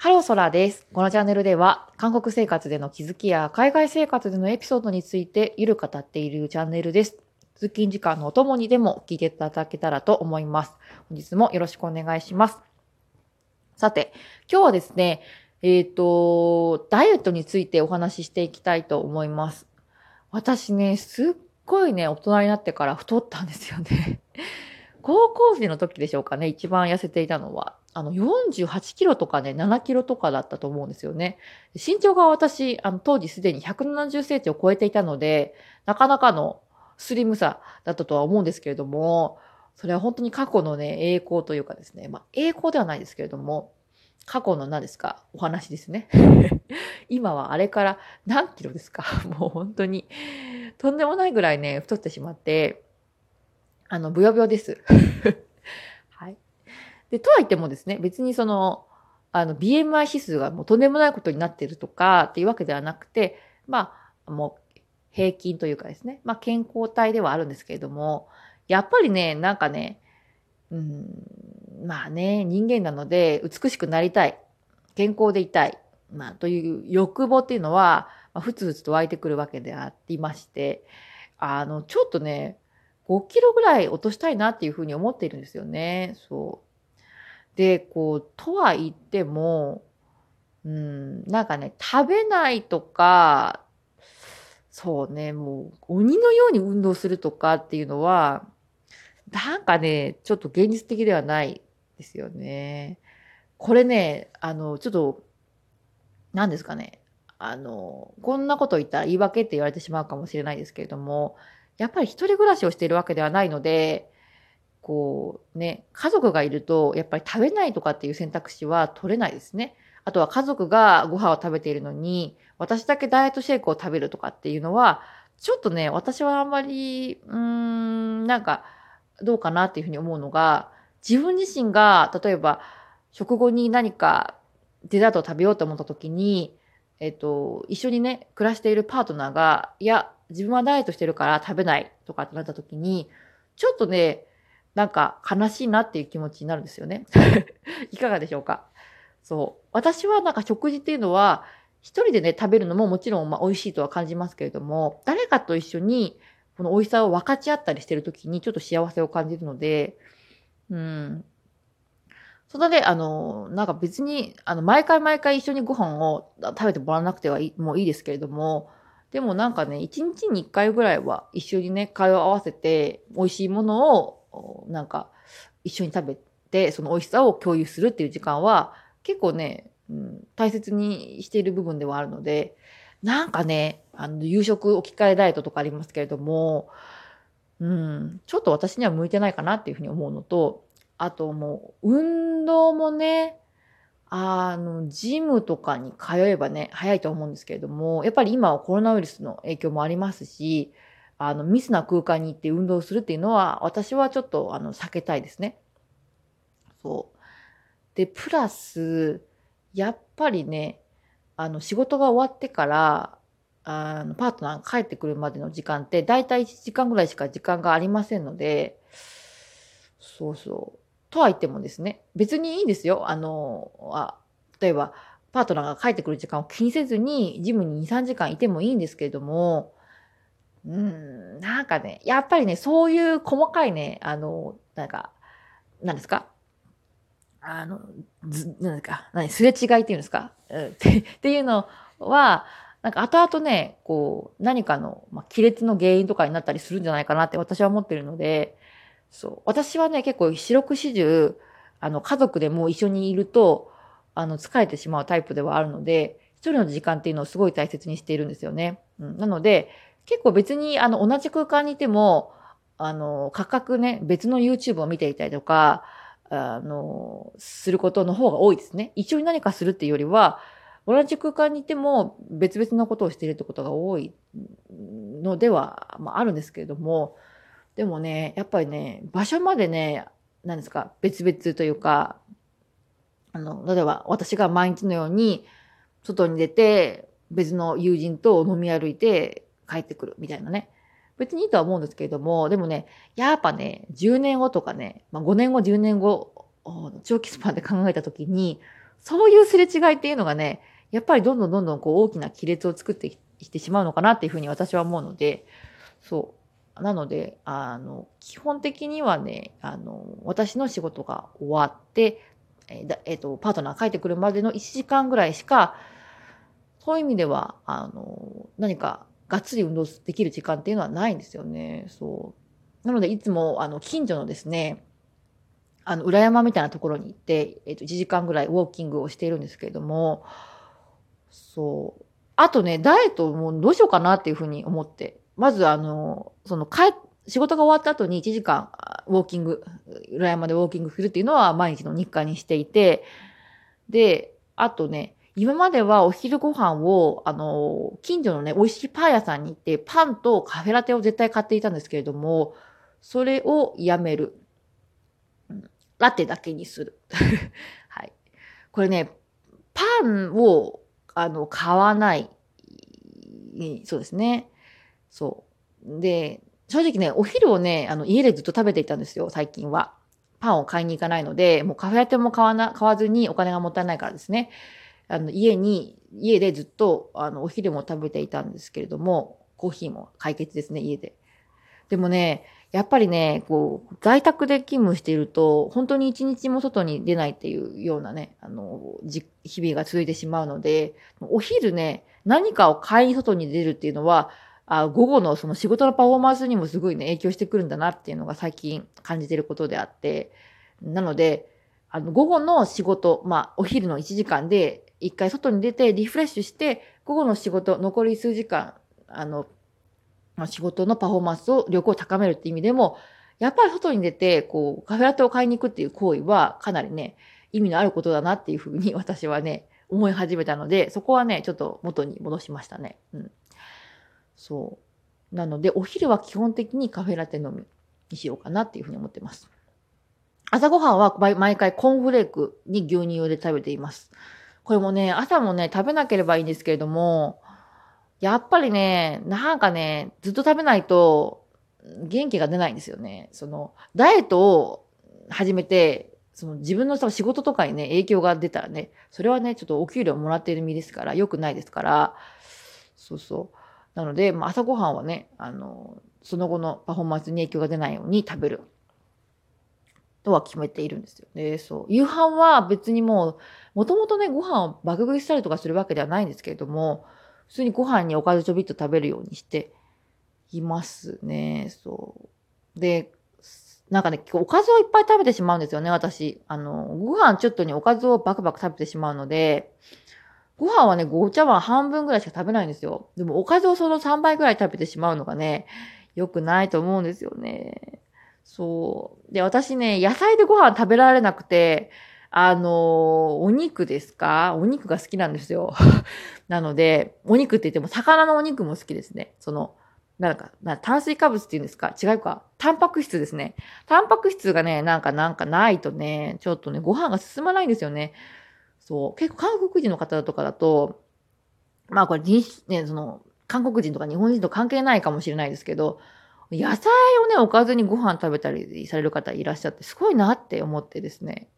ハローソラです。このチャンネルでは、韓国生活での気づきや海外生活でのエピソードについてゆる語っているチャンネルです。通勤時間のお供にでも聞いていただけたらと思います。本日もよろしくお願いします。さて、今日はですね、えっ、ー、と、ダイエットについてお話ししていきたいと思います。私ね、すっごいね、大人になってから太ったんですよね。高校生の時でしょうかね、一番痩せていたのは。あの、48キロとかね、7キロとかだったと思うんですよね。身長が私、あの、当時すでに170センチを超えていたので、なかなかのスリムさだったとは思うんですけれども、それは本当に過去のね、栄光というかですね、まあ、栄光ではないですけれども、過去の何ですか？お話ですね。今はあれから何キロですか？もう本当に、とんでもないぐらいね、太ってしまって、あの、ブヨブヨです。で、とは言ってもですね、別にその、あの、BMI 指数がもうとんでもないことになってるとかっていうわけではなくて、まあ、もう平均というかですね、まあ健康体ではあるんですけれども、やっぱりね、なんかね、うん、まあね、人間なので美しくなりたい、健康でいたい、まあという欲望っていうのは、まあ、ふつふつと湧いてくるわけでありまして、あの、ちょっとね、5キロぐらい落としたいなっていうふうに思っているんですよね。そう。で、こう、とは言っても、うん、なんかね、食べないとか、そうね、もう、鬼のように運動するとかっていうのは、なんかね、ちょっと現実的ではないですよね。これね、あの、ちょっと、何ですかね。あの、こんなこと言ったら言い訳って言われてしまうかもしれないですけれども、やっぱり一人暮らしをしているわけではないので、こうね、家族がいると、やっぱり食べないとかっていう選択肢は取れないですね。あとは家族がご飯を食べているのに、私だけダイエットシェイクを食べるとかっていうのは、ちょっとね、私はあんまり、うーん、なんか、どうかなっていうふうに思うのが、自分自身が、例えば、食後に何かデザートを食べようと思った時に、えっと、一緒にね、暮らしているパートナーが、いや、自分はダイエットしてるから食べないとかってなった時に、ちょっとね、なんか悲しいなっていう気持ちになるんですよね。いかがでしょうか？そう。私はなんか食事っていうのは、一人でね、食べるのももちろんまあ美味しいとは感じますけれども、誰かと一緒にこの美味しさを分かち合ったりしてるときにちょっと幸せを感じるので、うん。そので、あの、なんか別に、あの、毎回毎回一緒にご飯を食べてもらわなくてはい、もういいですけれども、でもなんかね、一日に一回ぐらいは一緒にね、会話を合わせて、美味しいものをなんか一緒に食べてその美味しさを共有するっていう時間は結構ね、うん、大切にしている部分ではあるのでなんかねあの夕食置き換えダイエットとかありますけれども、うん、ちょっと私には向いてないかなっていうふうに思うのとあともう運動もねあの、ジムとかに通えばね、早いと思うんですけれども、やっぱり今はコロナウイルスの影響もありますし、あの、ミスな空間に行って運動するっていうのは、私はちょっと、あの、避けたいですね。そう。で、プラス、やっぱりね、あの、仕事が終わってから、あの、パートナーが帰ってくるまでの時間って、だいたい1時間ぐらいしか時間がありませんので、そうそう。とは言ってもですね、別にいいんですよ。あの、あ例えば、パートナーが帰ってくる時間を気にせずに、ジムに2、3時間いてもいいんですけれども、うん、なんかね、やっぱりね、そういう細かいね、あの、なんか、なんですか？あの、ず、なんですか？何、すれ違いっていうんですか、うん、っていうのは、なんか後々ね、こう、何かの、まあ、亀裂の原因とかになったりするんじゃないかなって私は思ってるので、そう。私はね、結構四六時中、あの、家族でも一緒にいると、あの、疲れてしまうタイプではあるので、一人の時間っていうのをすごい大切にしているんですよね。うん、なので、結構別にあの同じ空間にいても、あの、価格ね、別の YouTube を見ていたりとか、あの、することの方が多いですね。一緒に何かするっていうよりは、同じ空間にいても別々のことをしているってことが多いのでは、まあ、あるんですけれども、でもね、やっぱりね、場所までね、何ですか、別々というか、あの、例えば私が毎日のように外に出て別の友人と飲み歩いて帰ってくるみたいなね。別にいいとは思うんですけれども、でもね、やっぱね、10年後とかね、まあ、5年後、10年後、長期スパンで考えたときに、そういうすれ違いっていうのがね、やっぱりどんどんどんどんこう大きな亀裂を作ってきてしまうのかなっていうふうに私は思うので、そう。なので、あの、基本的にはね、あの、私の仕事が終わって、えーえー、と、パートナー帰ってくるまでの1時間ぐらいしか、そういう意味では、あの、何かがっつり運動できる時間っていうのはないんですよね。そう。なので、いつも、あの、近所のですね、あの、裏山みたいなところに行って、えっ、と、1時間ぐらいウォーキングをしているんですけれども、そう。あとね、ダイエットもどうしようかなっていうふうに思って。まず、あの、その、帰、仕事が終わった後に1時間、ウォーキング、裏山でウォーキングするっていうのは毎日の日課にしていて、で、あとね、今まではお昼ご飯を、あの、近所のね、美味しいパン屋さんに行って、パンとカフェラテを絶対買っていたんですけれども、それをやめる。ラテだけにする。はい。これね、パンを、あの、買わない。そうですね。そう。で、正直ね、お昼をね、あの、家でずっと食べていたんですよ、最近は。パンを買いに行かないので、もうカフェラテも買わな、買わずにお金がもったいないからですね。あの、家に、家でずっと、あの、お昼も食べていたんですけれども、コーヒーも解決ですね、家で。でもね、やっぱりね、こう、在宅で勤務していると、本当に一日も外に出ないっていうようなね、あの、日々が続いてしまうので、お昼ね、何かを買いに外に出るっていうのは、あ午後のその仕事のパフォーマンスにもすごいね、影響してくるんだなっていうのが最近感じてることであって、なので、あの、午後の仕事、まあ、お昼の1時間で、一回外に出てリフレッシュして、午後の仕事、残り数時間、あの、仕事のパフォーマンスを、力を高めるって意味でも、やっぱり外に出て、こう、カフェラテを買いに行くっていう行為は、かなりね、意味のあることだなっていうふうに私はね、思い始めたので、そこはね、ちょっと元に戻しましたね。うん。そう。なので、お昼は基本的にカフェラテ飲みにしようかなっていうふうに思ってます。朝ごはんは毎回コーンフレークに牛乳を入れて食べています。これもね、朝もね、食べなければいいんですけれども、やっぱりね、なんかね、ずっと食べないと元気が出ないんですよね。その、ダイエットを始めて、その自分の仕事とかにね、影響が出たらね、それはね、ちょっとお給料もらっている身ですから、良くないですから、そうそう。なので、まあ、朝ごはんはね、あの、その後のパフォーマンスに影響が出ないように食べる。とは決めているんですよね。そう。夕飯は別にもう、もともとね、ご飯を爆食いしたりとかするわけではないんですけれども、普通にご飯におかずちょびっと食べるようにしていますね。そう。で、なんかね、おかずをいっぱい食べてしまうんですよね、私。あの、ご飯ちょっとにおかずをバクバク食べてしまうので、ご飯はね、ご茶碗半分ぐらいしか食べないんですよ。でも、おかずをその3倍ぐらい食べてしまうのがね、良くないと思うんですよね。そう。で、私ね、野菜でご飯食べられなくて、あの、お肉ですか？お肉が好きなんですよ。なので、お肉って言っても、魚のお肉も好きですね。その、なんか、な炭水化物って言うんですか？違うかタンパク質ですね。タンパク質がね、なんか、なんかないとね、ちょっとね、ご飯が進まないんですよね。そう。結構韓国人の方とかだと、まあこれ人種、ね、その、韓国人とか日本人と関係ないかもしれないですけど、野菜をね、おかずにご飯食べたりされる方いらっしゃって、すごいなって思ってですね。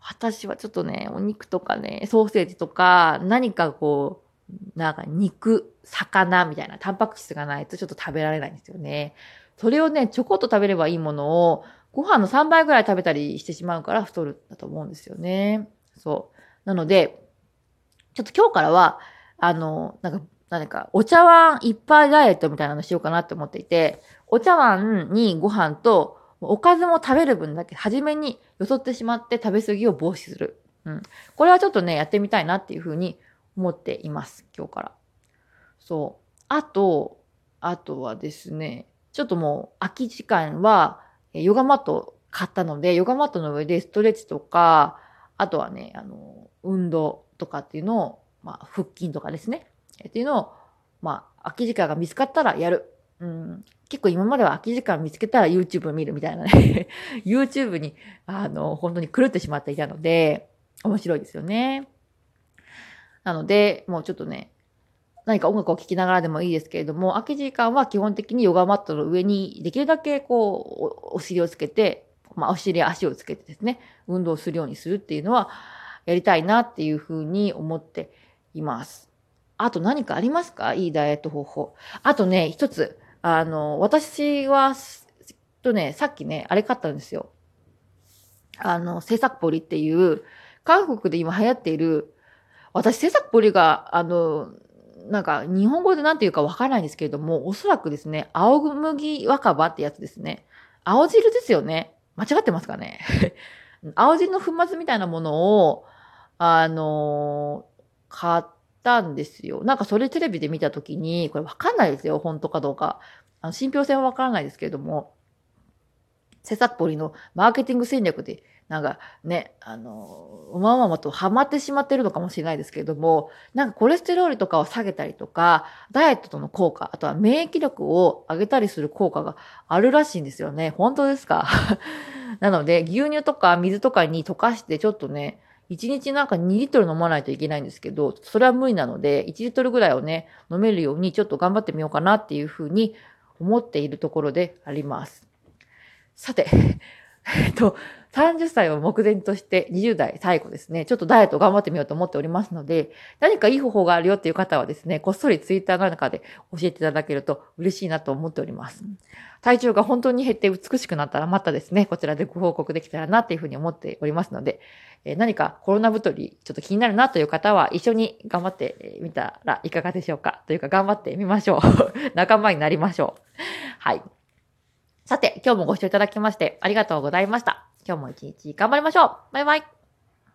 私はちょっとね、お肉とかね、ソーセージとか、何かこう、なんか肉、魚みたいなタンパク質がないとちょっと食べられないんですよね。それをね、ちょこっと食べればいいものを、ご飯の3倍ぐらい食べたりしてしまうから太るんだと思うんですよね。そう。なので、ちょっと今日からは、あの、なんか、何か、お茶碗いっぱいダイエットみたいなのしようかなって思っていて、お茶碗にご飯と、おかずも食べる分だけ、初めによそってしまって食べ過ぎを防止する。うん。これはちょっとね、やってみたいなっていうふうに思っています。今日から。そう。あと、あとはですね、ちょっともう空き時間は、ヨガマット買ったので、ヨガマットの上でストレッチとか、あとはね、あの、運動とかっていうのを、まあ、腹筋とかですね。っていうのを、まあ、空き時間が見つかったらやる。うん、結構今までは空き時間見つけたら YouTube 見るみたいなね YouTube に、あの、本当に狂ってしまっていたので、面白いですよね。なので、もうちょっとね、何か音楽を聴きながらでもいいですけれども、空き時間は基本的にヨガマットの上にできるだけこう、お尻をつけて、まあ、お尻足をつけてですね、運動するようにするっていうのは、やりたいなっていうふうに思っています。あと何かありますか？いいダイエット方法。あとね、一つ。あの、私は、とね、さっきね、あれ買ったんですよ。あの、制作ポリっていう、韓国で今流行っている、私制作ポリが、あの、なんか日本語で何て言うかわからないんですけれども、おそらくですね、青麦若葉ってやつですね。青汁ですよね。間違ってますかね？青汁の粉末みたいなものを、あの買ってたんですよ。なんかそれテレビで見たときに、これわかんないですよ。本当かどうか。あの信憑性はわからないですけれども、セサッポリのマーケティング戦略でなんかね、あの、うまうままとハマってしまってるのかもしれないですけれども、なんかコレステロールとかを下げたりとか、ダイエットとの効果、あとは免疫力を上げたりする効果があるらしいんですよね。本当ですか？なので、牛乳とか水とかに溶かしてちょっとね、1日なんか2リットル飲まないといけないんですけど、それは無理なので、1リットルぐらいをね、飲めるようにちょっと頑張ってみようかなっていうふうに思っているところであります。さて、えっと、30歳を目前として20代最後ですね、ちょっとダイエット頑張ってみようと思っておりますので、何かいい方法があるよっていう方はですね、こっそりツイッターの中で教えていただけると嬉しいなと思っております。体重が本当に減って美しくなったらまたですね、こちらでご報告できたらなっていうふうに思っておりますので、え何かコロナ太りちょっと気になるなという方は一緒に頑張ってみたらいかがでしょうかというか頑張ってみましょう。仲間になりましょう。はい。さて、今日もご視聴いただきましてありがとうございました。今日も一日頑張りましょうバイバイ